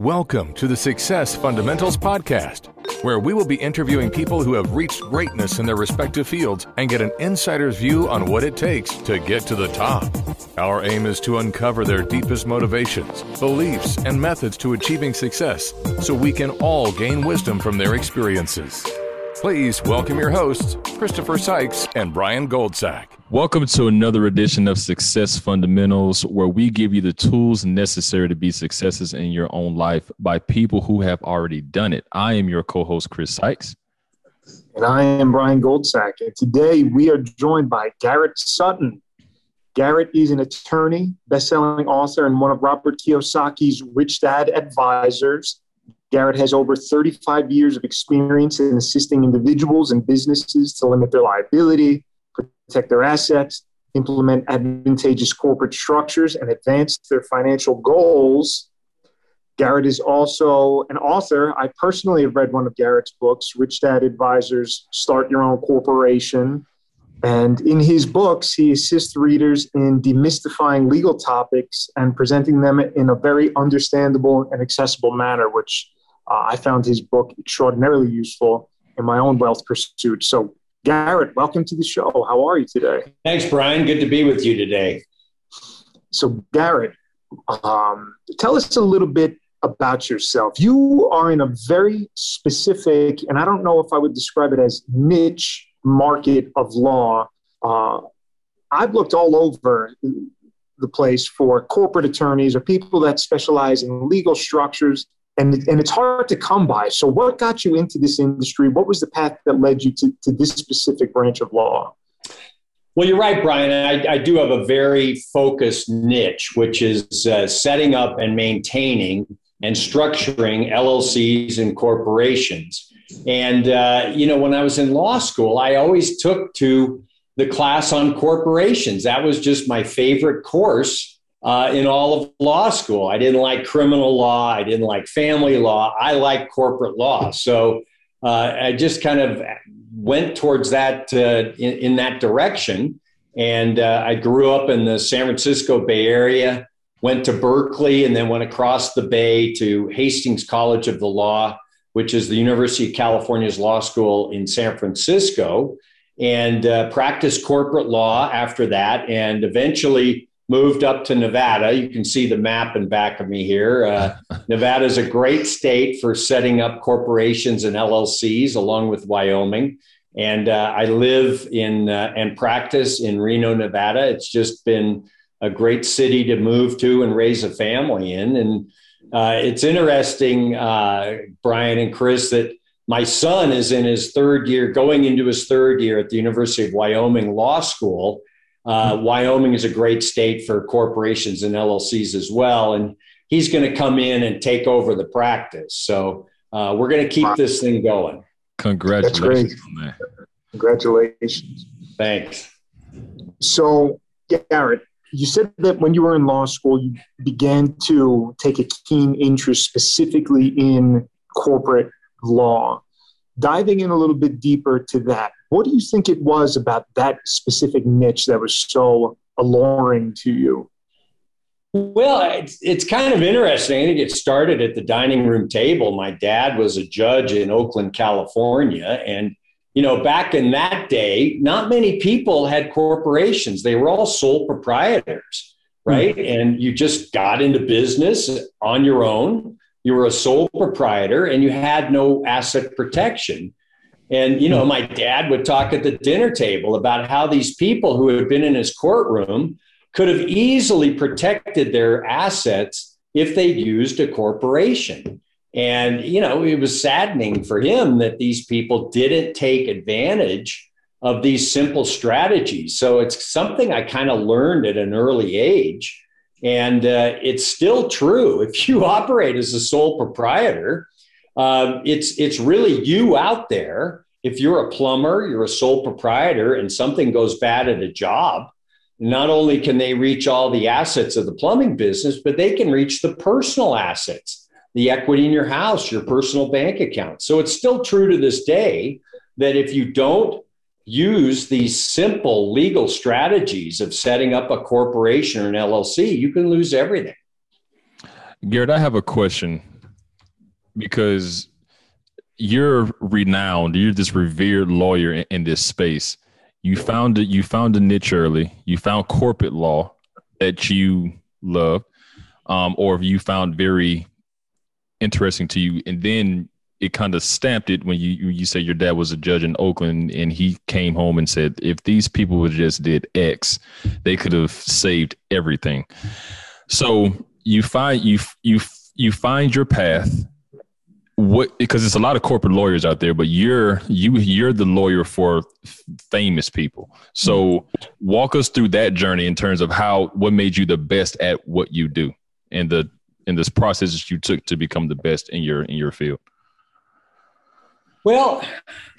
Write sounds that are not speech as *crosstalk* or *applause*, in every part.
Welcome to the Success Fundamentals Podcast, where we will be interviewing people who have reached greatness in their respective fields and get an insider's view on what it takes to get to the top. Our aim is to uncover their deepest motivations, beliefs, and methods to achieving success so we can all gain wisdom from their experiences. Please welcome your hosts, Christopher Sykes and Brian Goldsack. Welcome to another edition of Success Fundamentals, where we give you the tools necessary to be successes in your own life by people who have already done it. I am your co host, Chris Sykes. And I am Brian Goldsack. And today we are joined by Garrett Sutton. Garrett is an attorney, best-selling author, and one of Robert Kiyosaki's Rich Dad advisors. Garrett has over 35 years of experience in assisting individuals and businesses to limit their liability, protect their assets, implement advantageous corporate structures, and advance their financial goals. Garrett is also an author. I personally have read one of Garrett's books, Rich Dad Advisors Start Your Own Corporation. And in his books, he assists readers in demystifying legal topics and presenting them in a very understandable and accessible manner, which uh, I found his book extraordinarily useful in my own wealth pursuit. So, Garrett, welcome to the show. How are you today? Thanks, Brian. Good to be with you today. So, Garrett, um, tell us a little bit about yourself. You are in a very specific, and I don't know if I would describe it as niche market of law. Uh, I've looked all over the place for corporate attorneys or people that specialize in legal structures and, and it's hard to come by. So, what got you into this industry? What was the path that led you to, to this specific branch of law? Well, you're right, Brian. I, I do have a very focused niche, which is uh, setting up and maintaining and structuring LLCs and corporations. And, uh, you know, when I was in law school, I always took to the class on corporations. That was just my favorite course uh, in all of law school. I didn't like criminal law. I didn't like family law. I like corporate law. So uh, I just kind of went towards that uh, in, in, that direction. And uh, I grew up in the San Francisco Bay Area, went to Berkeley, and then went across the bay to Hastings College of the Law, which is the University of California's law school in San Francisco, and uh, practiced corporate law after that, and eventually moved up to Nevada. You can see the map in back of me here. Uh, *laughs* Nevada is a great state for setting up corporations and LLCs, along with Wyoming. And uh, I live in uh, and practice in Reno, Nevada. It's just been a great city to move to and raise a family in. And uh, it's interesting, uh, Brian and Chris, that my son is in his third year, going into his third year at the University of Wyoming Law School uh, Wyoming is a great state for corporations and LLCs as well. And he's going to come in and take over the practice. So uh, we're going to keep this thing going. Congratulations. Congratulations. Thanks. So, Garrett, you said that when you were in law school, you began to take a keen interest specifically in corporate law. Diving in a little bit deeper to that, what do you think it was about that specific niche that was so alluring to you? Well, it's, it's kind of interesting. I think it started at the dining room table. My dad was a judge in Oakland, California. And, you know, back in that day, not many people had corporations, they were all sole proprietors, right? Mm-hmm. And you just got into business on your own. You were a sole proprietor and you had no asset protection. And, you know, my dad would talk at the dinner table about how these people who had been in his courtroom could have easily protected their assets if they used a corporation. And, you know, it was saddening for him that these people didn't take advantage of these simple strategies. So it's something I kind of learned at an early age. And uh, it's still true. If you *laughs* operate as a sole proprietor, um, it's it's really you out there. If you're a plumber, you're a sole proprietor, and something goes bad at a job, not only can they reach all the assets of the plumbing business, but they can reach the personal assets, the equity in your house, your personal bank account. So it's still true to this day that if you don't use these simple legal strategies of setting up a corporation or an LLC, you can lose everything. Garrett, I have a question because you're renowned. You're this revered lawyer in, in this space. You found it. You found a niche early. You found corporate law that you love, um, or you found very interesting to you, and then it kind of stamped it when you you say your dad was a judge in Oakland and he came home and said if these people would just did X, they could have saved everything. So you find you you you find your path. What because it's a lot of corporate lawyers out there, but you're you you're the lawyer for famous people. So mm-hmm. walk us through that journey in terms of how what made you the best at what you do and the in this process that you took to become the best in your in your field. Well,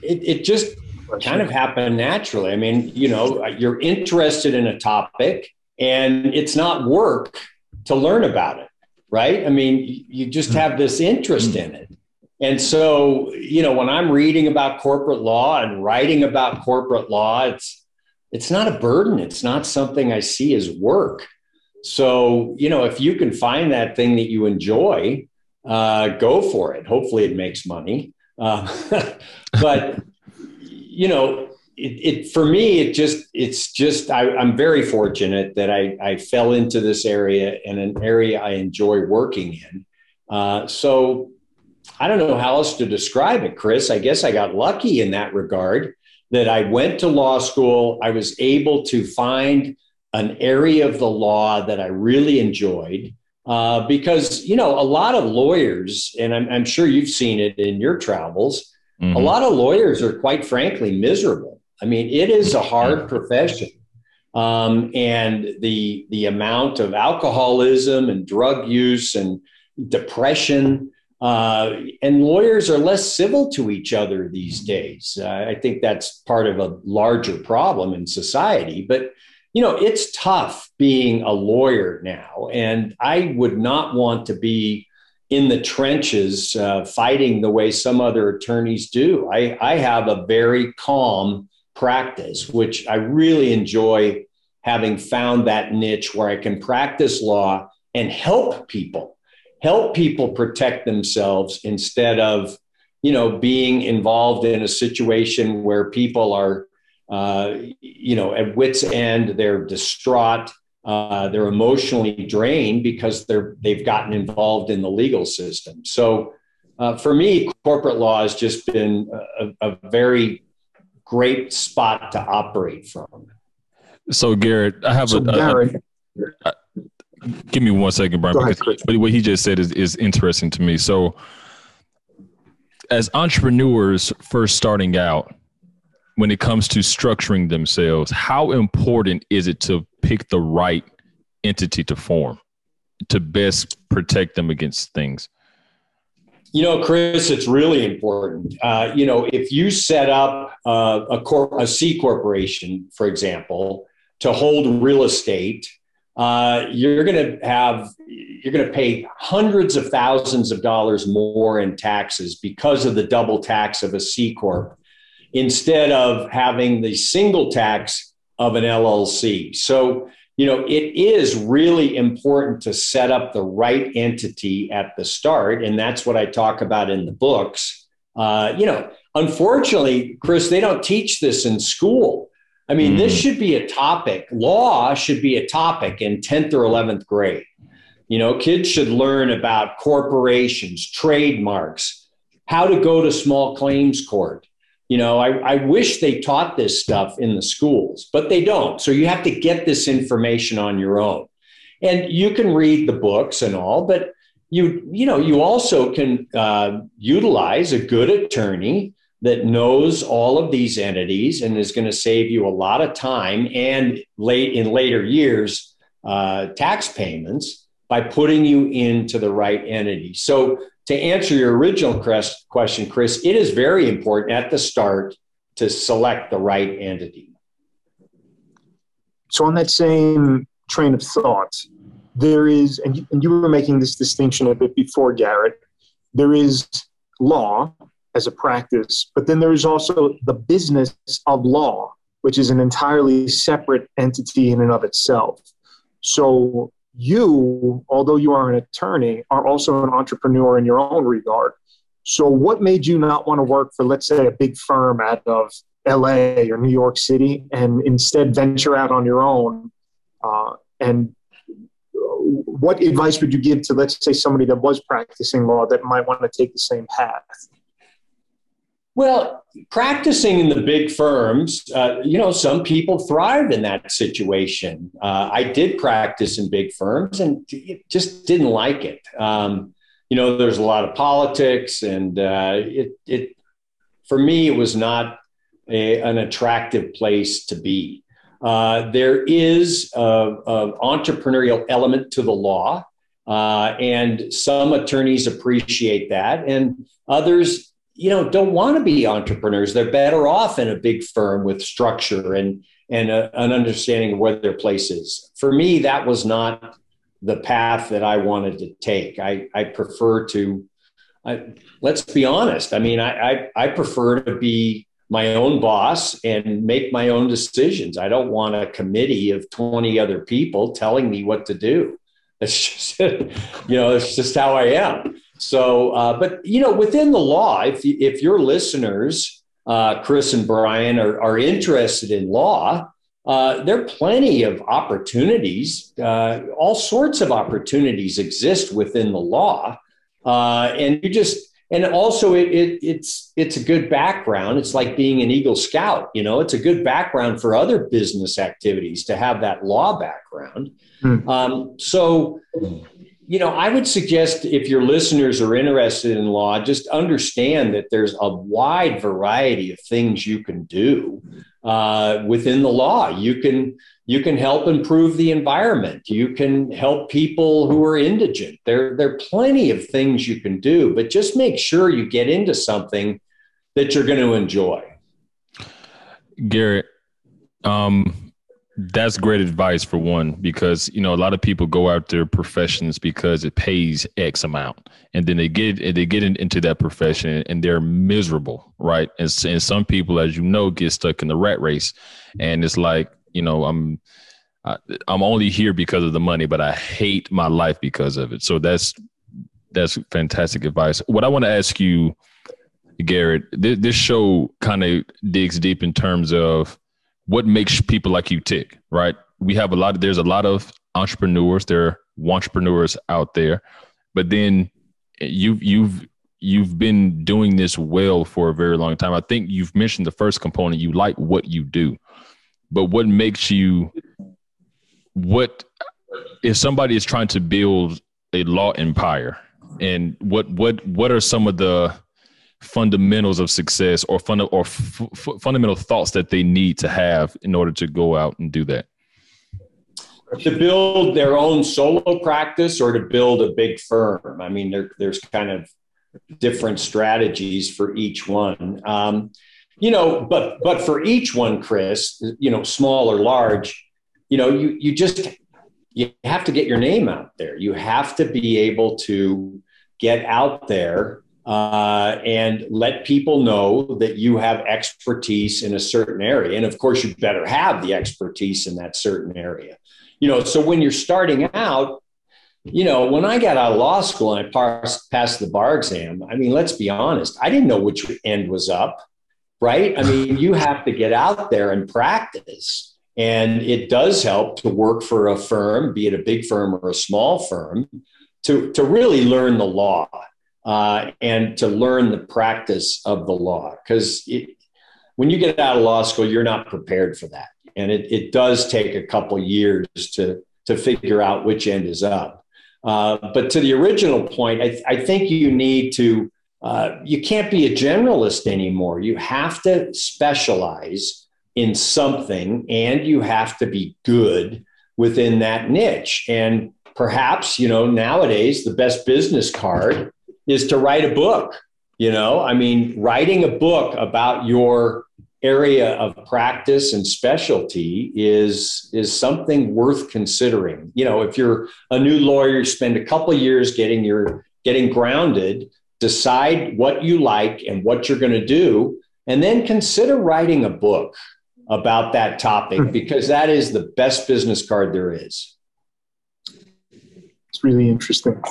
it, it just kind of happened naturally. I mean, you know, you're interested in a topic and it's not work to learn about it, right? I mean, you just mm-hmm. have this interest mm-hmm. in it. And so, you know, when I'm reading about corporate law and writing about corporate law, it's it's not a burden. It's not something I see as work. So, you know, if you can find that thing that you enjoy, uh, go for it. Hopefully, it makes money. Uh, *laughs* but you know, it, it, for me, it just it's just I, am very fortunate that I, I fell into this area and an area I enjoy working in. Uh, so I don't know how else to describe it, Chris. I guess I got lucky in that regard that I went to law school. I was able to find an area of the law that I really enjoyed. Uh, because you know a lot of lawyers, and I'm, I'm sure you've seen it in your travels. Mm-hmm. A lot of lawyers are quite frankly miserable. I mean, it is a hard profession, um, and the the amount of alcoholism and drug use and depression. Uh, and lawyers are less civil to each other these days. Uh, I think that's part of a larger problem in society. But you know, it's tough being a lawyer now. And I would not want to be in the trenches uh, fighting the way some other attorneys do. I, I have a very calm practice, which I really enjoy having found that niche where I can practice law and help people, help people protect themselves instead of, you know, being involved in a situation where people are uh, you know, at wits' end. They're distraught. Uh, they're emotionally drained because they're they've gotten involved in the legal system. So, uh, for me, corporate law has just been a, a, very great spot to operate from. So, Garrett, I have so a, Garrett. A, give me one second, Brian. Ahead, what he just said is, is interesting to me. So, as entrepreneurs first starting out, when it comes to structuring themselves, how important is it to pick the right entity to form to best protect them against things? You know, Chris, it's really important. Uh, you know, if you set up uh, a, cor- a C corporation, for example, to hold real estate, uh, you're going to have you're going to pay hundreds of thousands of dollars more in taxes because of the double tax of a C corp instead of having the single tax of an LLC. So, you know, it is really important to set up the right entity at the start. And that's what I talk about in the books. Uh, you know, unfortunately, Chris, they don't teach this in school. I mean, mm. this should be a topic. Law should be a topic in 10th or 11th grade. You know, kids should learn about corporations, trademarks, how to go to small claims court, you know, I, I wish they taught this stuff in the schools, but they don't. So you have to get this information on your own. And you can read the books and all, but you you know you also can uh, utilize a good attorney that knows all of these entities and is going to save you a lot of time and late in later years uh, tax payments by putting you into the right entity. So to answer your original question, Chris, it is very important at the start to select the right entity. So, on that same train of thought, there is, and you, and you were making this distinction a bit before, Garrett, there is law as a practice, but then there is also the business of law, which is an entirely separate entity in and of itself. So, you, although you are an attorney, are also an entrepreneur in your own regard. So, what made you not want to work for, let's say, a big firm out of LA or New York City and instead venture out on your own? Uh, and what advice would you give to, let's say, somebody that was practicing law that might want to take the same path? Well, practicing in the big firms, uh, you know, some people thrive in that situation. Uh, I did practice in big firms and just didn't like it. Um, you know, there's a lot of politics, and uh, it, it, for me, it was not a, an attractive place to be. Uh, there is an entrepreneurial element to the law, uh, and some attorneys appreciate that, and others you know don't want to be entrepreneurs. They're better off in a big firm with structure and and a, an understanding of where their place is. For me that was not the path that i wanted to take. I i prefer to I, let's be honest. I mean I, I i prefer to be my own boss and make my own decisions. I don't want a committee of 20 other people telling me what to do. It's *laughs* just you know it's just how i am so, uh, but you know, within the law, if if your listeners, uh, Chris and Brian, are, are interested in law, uh, there are plenty of opportunities. Uh, all sorts of opportunities exist within the law, uh, and you just and also it, it, it's it's a good background. It's like being an Eagle Scout. You know, it's a good background for other business activities to have that law background. Hmm. Um, so you know, I would suggest if your listeners are interested in law, just understand that there's a wide variety of things you can do uh, within the law. You can you can help improve the environment. You can help people who are indigent. There there are plenty of things you can do, but just make sure you get into something that you're going to enjoy. Garrett, um, that's great advice for one, because you know a lot of people go out their professions because it pays X amount, and then they get they get in, into that profession and they're miserable, right? And, and some people, as you know, get stuck in the rat race, and it's like you know I'm I, I'm only here because of the money, but I hate my life because of it. So that's that's fantastic advice. What I want to ask you, Garrett, this, this show kind of digs deep in terms of what makes people like you tick, right? We have a lot of there's a lot of entrepreneurs, there are entrepreneurs out there, but then you've you've you've been doing this well for a very long time. I think you've mentioned the first component, you like what you do. But what makes you what if somebody is trying to build a law empire and what what what are some of the fundamentals of success or or f- f- fundamental thoughts that they need to have in order to go out and do that? To build their own solo practice or to build a big firm. I mean, there, there's kind of different strategies for each one. Um, you know, but but for each one, Chris, you know, small or large, you know, you you just you have to get your name out there. You have to be able to get out there uh, and let people know that you have expertise in a certain area. And of course, you better have the expertise in that certain area. You know, so when you're starting out, you know, when I got out of law school and I passed, passed the bar exam, I mean, let's be honest, I didn't know which end was up, right? I mean, you have to get out there and practice. And it does help to work for a firm, be it a big firm or a small firm, to, to really learn the law uh, and to learn the practice of the law. Because when you get out of law school, you're not prepared for that. And it, it does take a couple years to, to figure out which end is up. Uh, but to the original point, I, I think you need to, uh, you can't be a generalist anymore. You have to specialize in something and you have to be good within that niche. And perhaps, you know, nowadays the best business card is to write a book. You know, I mean, writing a book about your area of practice and specialty is is something worth considering. You know, if you're a new lawyer, spend a couple years getting your getting grounded, decide what you like and what you're going to do, and then consider writing a book about that topic hmm. because that is the best business card there is. it's really interesting.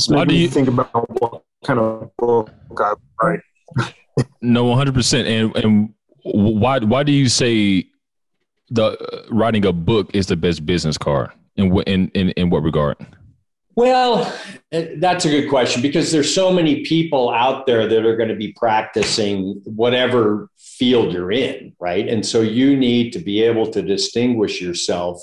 It's Why do you- think about what kind of book I write? *laughs* No, one hundred percent. And and why why do you say the uh, writing a book is the best business card? In wh- in in, in what regard? Well, eh, that's a good question because there's so many people out there that are going to be practicing whatever field you're in, right? And so you need to be able to distinguish yourself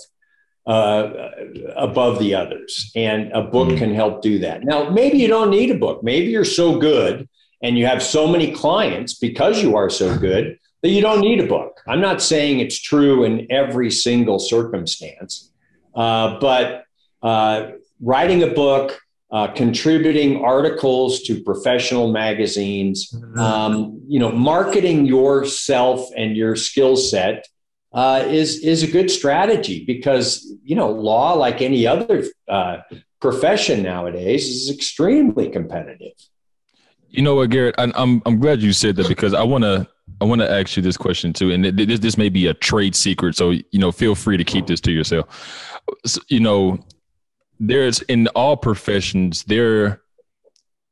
uh, above the others, and a book Mhm. can help do that. Now, maybe you don't need a book. Maybe you're so good and you have so many clients because you are so good that you don't need a book. I'm not saying it's true in every single circumstance, uh, but uh, writing a book, uh, contributing articles to professional magazines, um, you know, marketing yourself and your skill set uh, is is a good strategy because you know law, like any other uh, profession nowadays, is extremely competitive. You know what, Garrett? I, I'm I'm glad you said that because I want to I want to ask you this question too, and this this may be a trade secret, so you know, feel free to keep this to yourself. So, you know, there's in all professions there,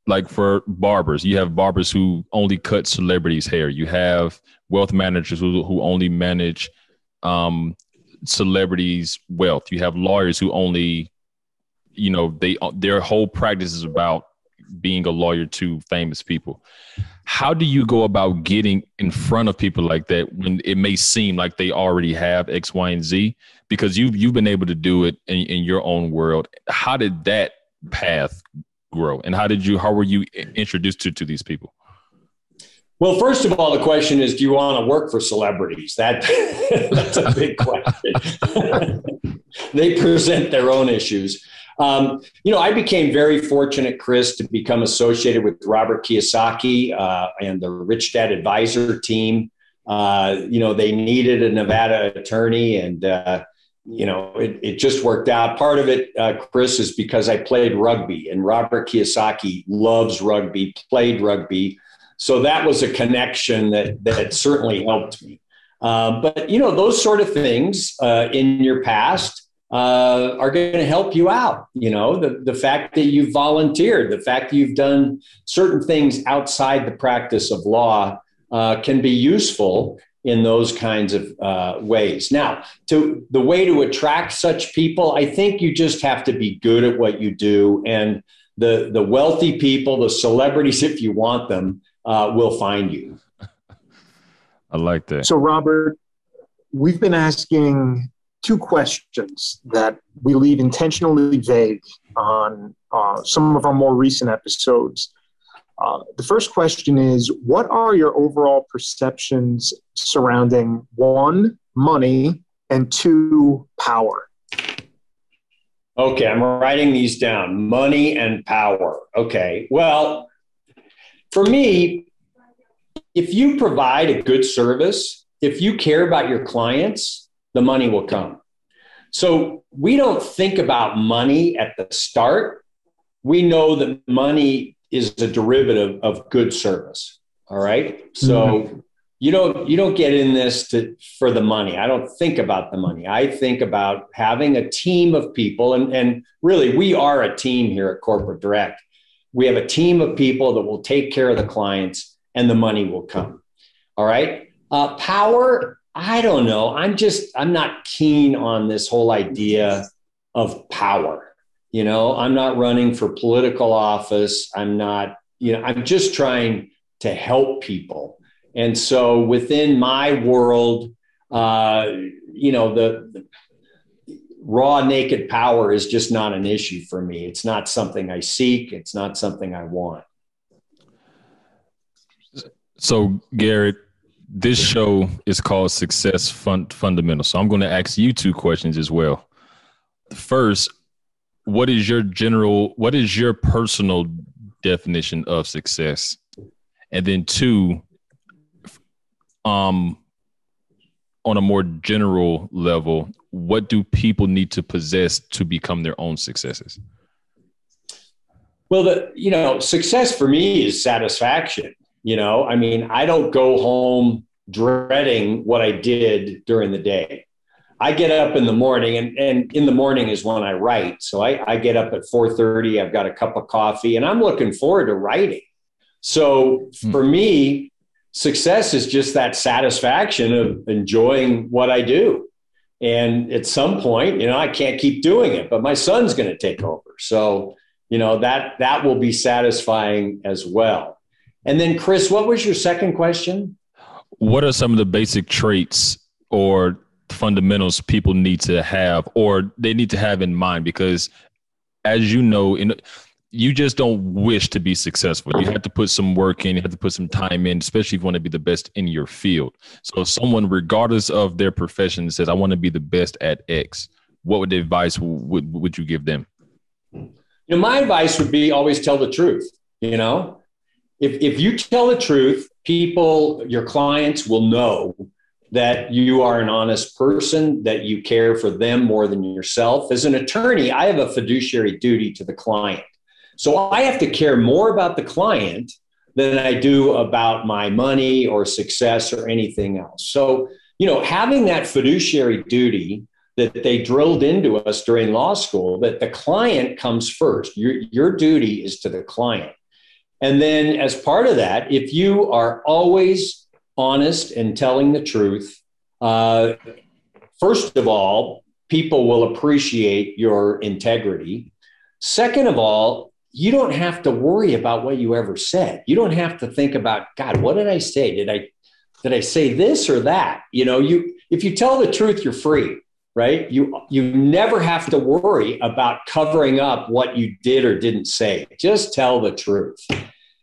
like for barbers, you have barbers who only cut celebrities' hair. You have wealth managers who who only manage um, celebrities' wealth. You have lawyers who only, you know, they their whole practice is about being a lawyer to famous people. How do you go about getting in front of people like that when it may seem like they already have X, Y, and Z? Because you've you've been able to do it in, in your own world. How did that path grow, and how did you how were you introduced to to these people? Well, first of all, the question is, do you want to work for celebrities? That *laughs* that's a big question. *laughs* they present their own issues. Um, you know, I became very fortunate, Chris, to become associated with Robert Kiyosaki uh, and the Rich Dad Advisor team. Uh, you know, they needed a Nevada attorney, and uh, you know, it, it just worked out. Part of it, uh, Chris, is because I played rugby, and Robert Kiyosaki loves rugby, played rugby. So that was a connection that that certainly helped me. Uh, but you know, those sort of things uh, in your past uh, are going to help you out. You know, the the fact that you've volunteered, the fact that you've done certain things outside the practice of law uh, can be useful in those kinds of uh, ways. Now, to the way to attract such people, I think you just have to be good at what you do, and the the wealthy people, the celebrities, *laughs* if you want them, uh, will find you. *laughs* I like that. So, Robert, we've been asking two questions that we leave intentionally vague on uh, some of our more recent episodes. Uh, the first question is What are your overall perceptions surrounding one, money, and two, power? Okay, I'm writing these down money and power. Okay, well, for me, if you provide a good service, if you care about your clients, the money will come. So we don't think about money at the start. We know that money is a derivative of good service. All right. So mm-hmm. you don't you don't get in this to for the money. I don't think about the money. I think about having a team of people, and, and really we are a team here at Corporate Direct. We have a team of people that will take care of the clients, and the money will come. All right. Uh, power. I don't know. I'm just I'm not keen on this whole idea of power. You know, I'm not running for political office. I'm not. You know, I'm just trying to help people. And so within my world, uh, you know, the, the, raw naked power is just not an issue for me. It's not something I seek. It's not something I want. So, Garrett, this show is called Success Fund Fundamental. So, I'm going to ask you two questions as well. First, what is your general, what is your personal definition of success? And then two, um, on a more general level, what do people need to possess to become their own successes? Well, the you know, success for me is satisfaction. You know, I mean, I don't go home dreading what I did during the day. I get up in the morning, and, and in the morning is when I write. So I, I get up at 4:30. I've got a cup of coffee, and I'm looking forward to writing. So hmm. for me, success is just that satisfaction of enjoying what I do. And at some point, you know, I can't keep doing it, but my son's going to take over. So, you know, that that will be satisfying as well. And then Chris, what was your second question? What are some of the basic traits or fundamentals people need to have or they need to have in mind because as you know in you just don't wish to be successful. You have to put some work in, you have to put some time in, especially if you want to be the best in your field. So, someone, regardless of their profession, says, I want to be the best at X, what would the advice would, would you give them? You know, my advice would be always tell the truth. You know, if, if you tell the truth, people, your clients will know that you are an honest person, that you care for them more than yourself. As an attorney, I have a fiduciary duty to the client. So I have to care more about the client than I do about my money or success or anything else. So, you know, having that fiduciary duty that they drilled into us during law school that the client comes first. Your, your duty is to the client. And then, as part of that, if you are always honest and telling the truth, uh, first of all, people will appreciate your integrity. Second of all, you don't have to worry about what you ever said. You don't have to think about, God, what did I say? Did I did I say this or that? You know, you if you tell the truth, you're free, right? You you never have to worry about covering up what you did or didn't say. Just tell the truth.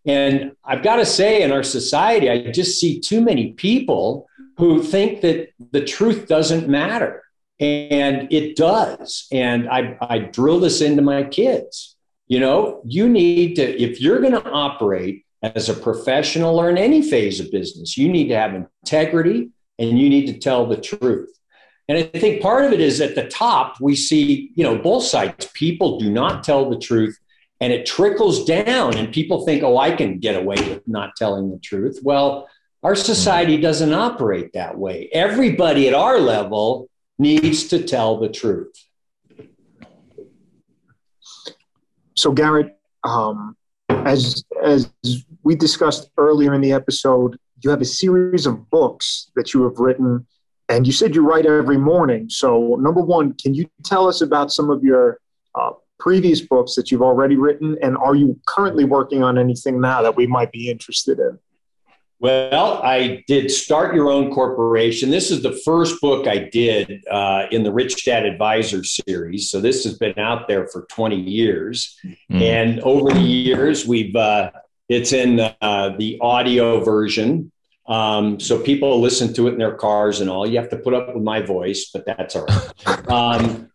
And I've got to say, in our society, I just see too many people who think that the truth doesn't matter. And it does. And I, I drill this into my kids you know, you need to, if you're going to operate as a professional or in any phase of business, you need to have integrity and you need to tell the truth. And I think part of it is at the top, we see, you know, both sides. People do not tell the truth and it trickles down, and people think, oh, I can get away with not telling the truth. Well, our society doesn't operate that way. Everybody at our level needs to tell the truth. So Garrett, um, as as we discussed earlier in the episode, you have a series of books that you have written, and you said you write every morning. So, number one, can you tell us about some of your uh, previous books that you've already written, and are you currently working on anything now that we might be interested in? Well, I did Start Your Own Corporation. This is the first book I did uh, in the Rich Dad Advisor series. So this has been out there for 20 years. Mm. And over the years, we've, uh, it's in uh, the audio version. Um, so people listen to it in their cars and all. You have to put up with my voice, but that's all right. *laughs* Um,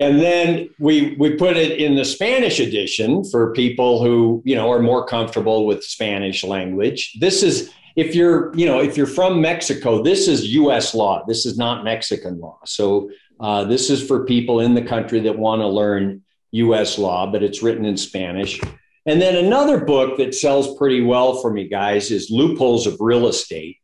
and then we we put it in the Spanish edition for people who you know are more comfortable with Spanish language. This is if you're you know if you're from Mexico, this is U.S. law. This is not Mexican law. So uh, this is for people in the country that want to learn U.S. law, but it's written in Spanish. And then another book that sells pretty well for me, guys, is Loopholes of Real Estate.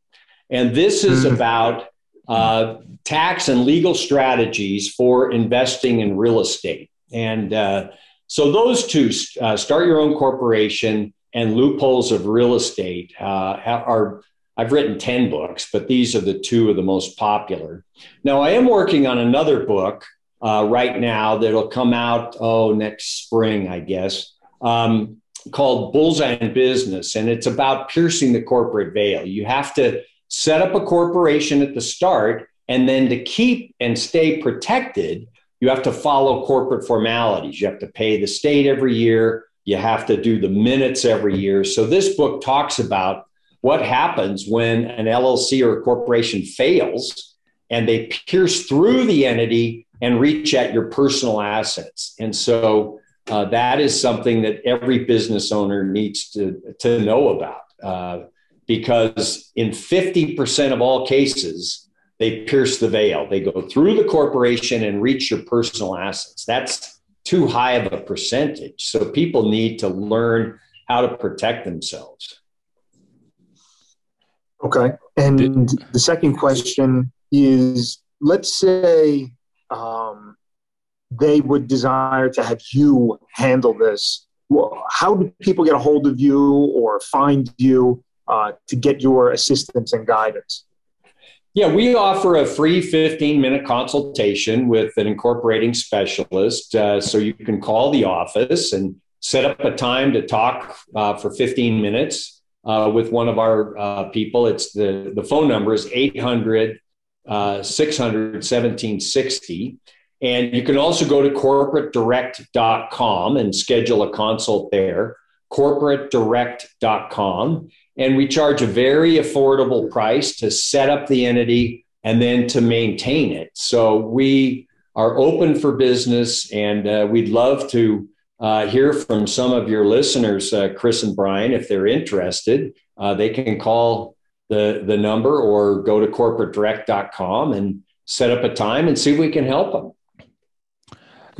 And this is mm. about uh, tax and legal strategies for investing in real estate. And uh, so those two, uh, Start Your Own Corporation and Loopholes of Real Estate, uh, are. I've written 10 books, but these are the two of the most popular. Now, I am working on another book uh, right now that'll come out, oh, next spring, I guess, um, called Bullseye in Business. And it's about piercing the corporate veil. You have to set up a corporation at the start, and then to keep and stay protected, you have to follow corporate formalities. You have to pay the state every year. You have to do the minutes every year. So this book talks about what happens when an LLC or a corporation fails and they pierce through the entity and reach at your personal assets. And so uh, that is something that every business owner needs to, to know about. Uh, because in 50% of all cases, they pierce the veil. They go through the corporation and reach your personal assets. That's too high of a percentage. So people need to learn how to protect themselves. Okay. And the second question is let's say um, they would desire to have you handle this. How do people get a hold of you or find you uh, to get your assistance and guidance? Yeah, we offer a free 15 minute consultation with an incorporating specialist. Uh, so you can call the office and set up a time to talk uh, for 15 minutes uh, with one of our uh, people. It's the, the phone number is 800 uh, 600 1760. And you can also go to corporatedirect.com and schedule a consult there, corporatedirect.com. And we charge a very affordable price to set up the entity and then to maintain it. So we are open for business and uh, we'd love to uh, hear from some of your listeners, uh, Chris and Brian, if they're interested. Uh, they can call the, the number or go to corporatedirect.com and set up a time and see if we can help them.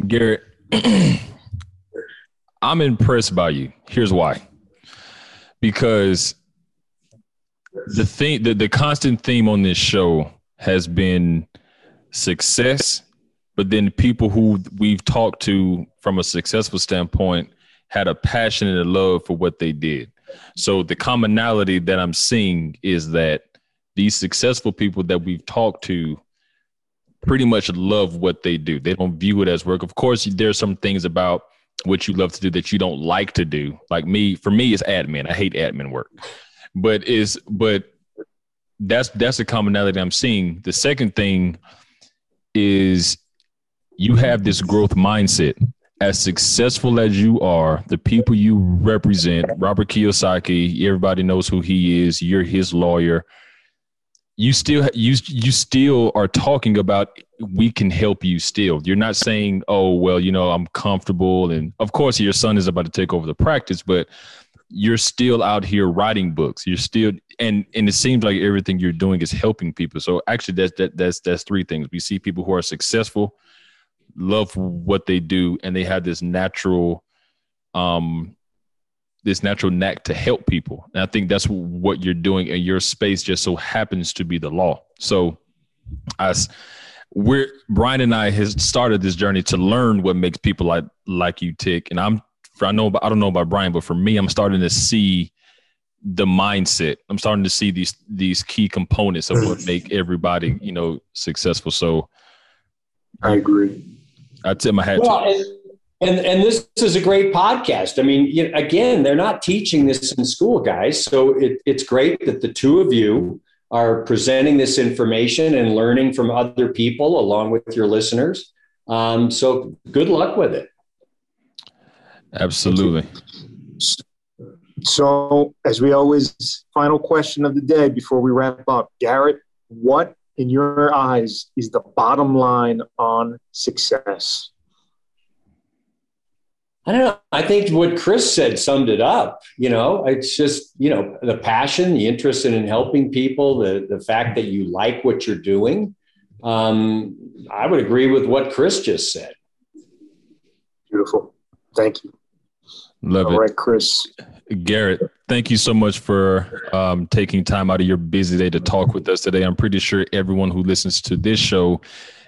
Garrett, I'm impressed by you. Here's why. Because the thing the, the constant theme on this show has been success, but then people who we've talked to from a successful standpoint had a passion and a love for what they did. So the commonality that I'm seeing is that these successful people that we've talked to pretty much love what they do. They don't view it as work. Of course, there's some things about what you love to do that you don't like to do. Like me, for me, it's admin. I hate admin work. But is but that's that's a commonality I'm seeing. The second thing is you have this growth mindset. As successful as you are, the people you represent, Robert Kiyosaki, everybody knows who he is. You're his lawyer you still you you still are talking about we can help you still you're not saying oh well you know i'm comfortable and of course your son is about to take over the practice but you're still out here writing books you're still and and it seems like everything you're doing is helping people so actually that's that, that's that's three things we see people who are successful love what they do and they have this natural um this natural knack to help people. And I think that's what you're doing in your space just so happens to be the law. So as we're Brian and I has started this journey to learn what makes people like like you tick. And I'm I know I don't know about Brian, but for me, I'm starting to see the mindset. I'm starting to see these these key components of what make everybody, you know, successful. So I agree. I tip my hat well, to and, and this is a great podcast. I mean, you know, again, they're not teaching this in school, guys. So it, it's great that the two of you are presenting this information and learning from other people along with your listeners. Um, so good luck with it. Absolutely. So, as we always, final question of the day before we wrap up, Garrett, what in your eyes is the bottom line on success? I don't know. I think what Chris said summed it up. You know, it's just, you know, the passion, the interest in helping people, the, the fact that you like what you're doing. Um, I would agree with what Chris just said. Beautiful. Thank you. Love All it. All right, Chris. Garrett, thank you so much for um, taking time out of your busy day to talk with us today. I'm pretty sure everyone who listens to this show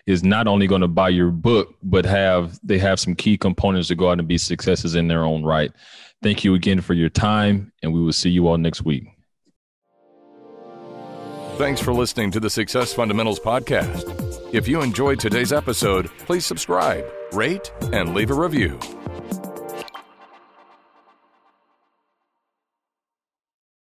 is not only going to buy your book, but have they have some key components to go out and be successes in their own right. Thank you again for your time, and we will see you all next week. Thanks for listening to the Success Fundamentals Podcast. If you enjoyed today's episode, please subscribe, rate, and leave a review.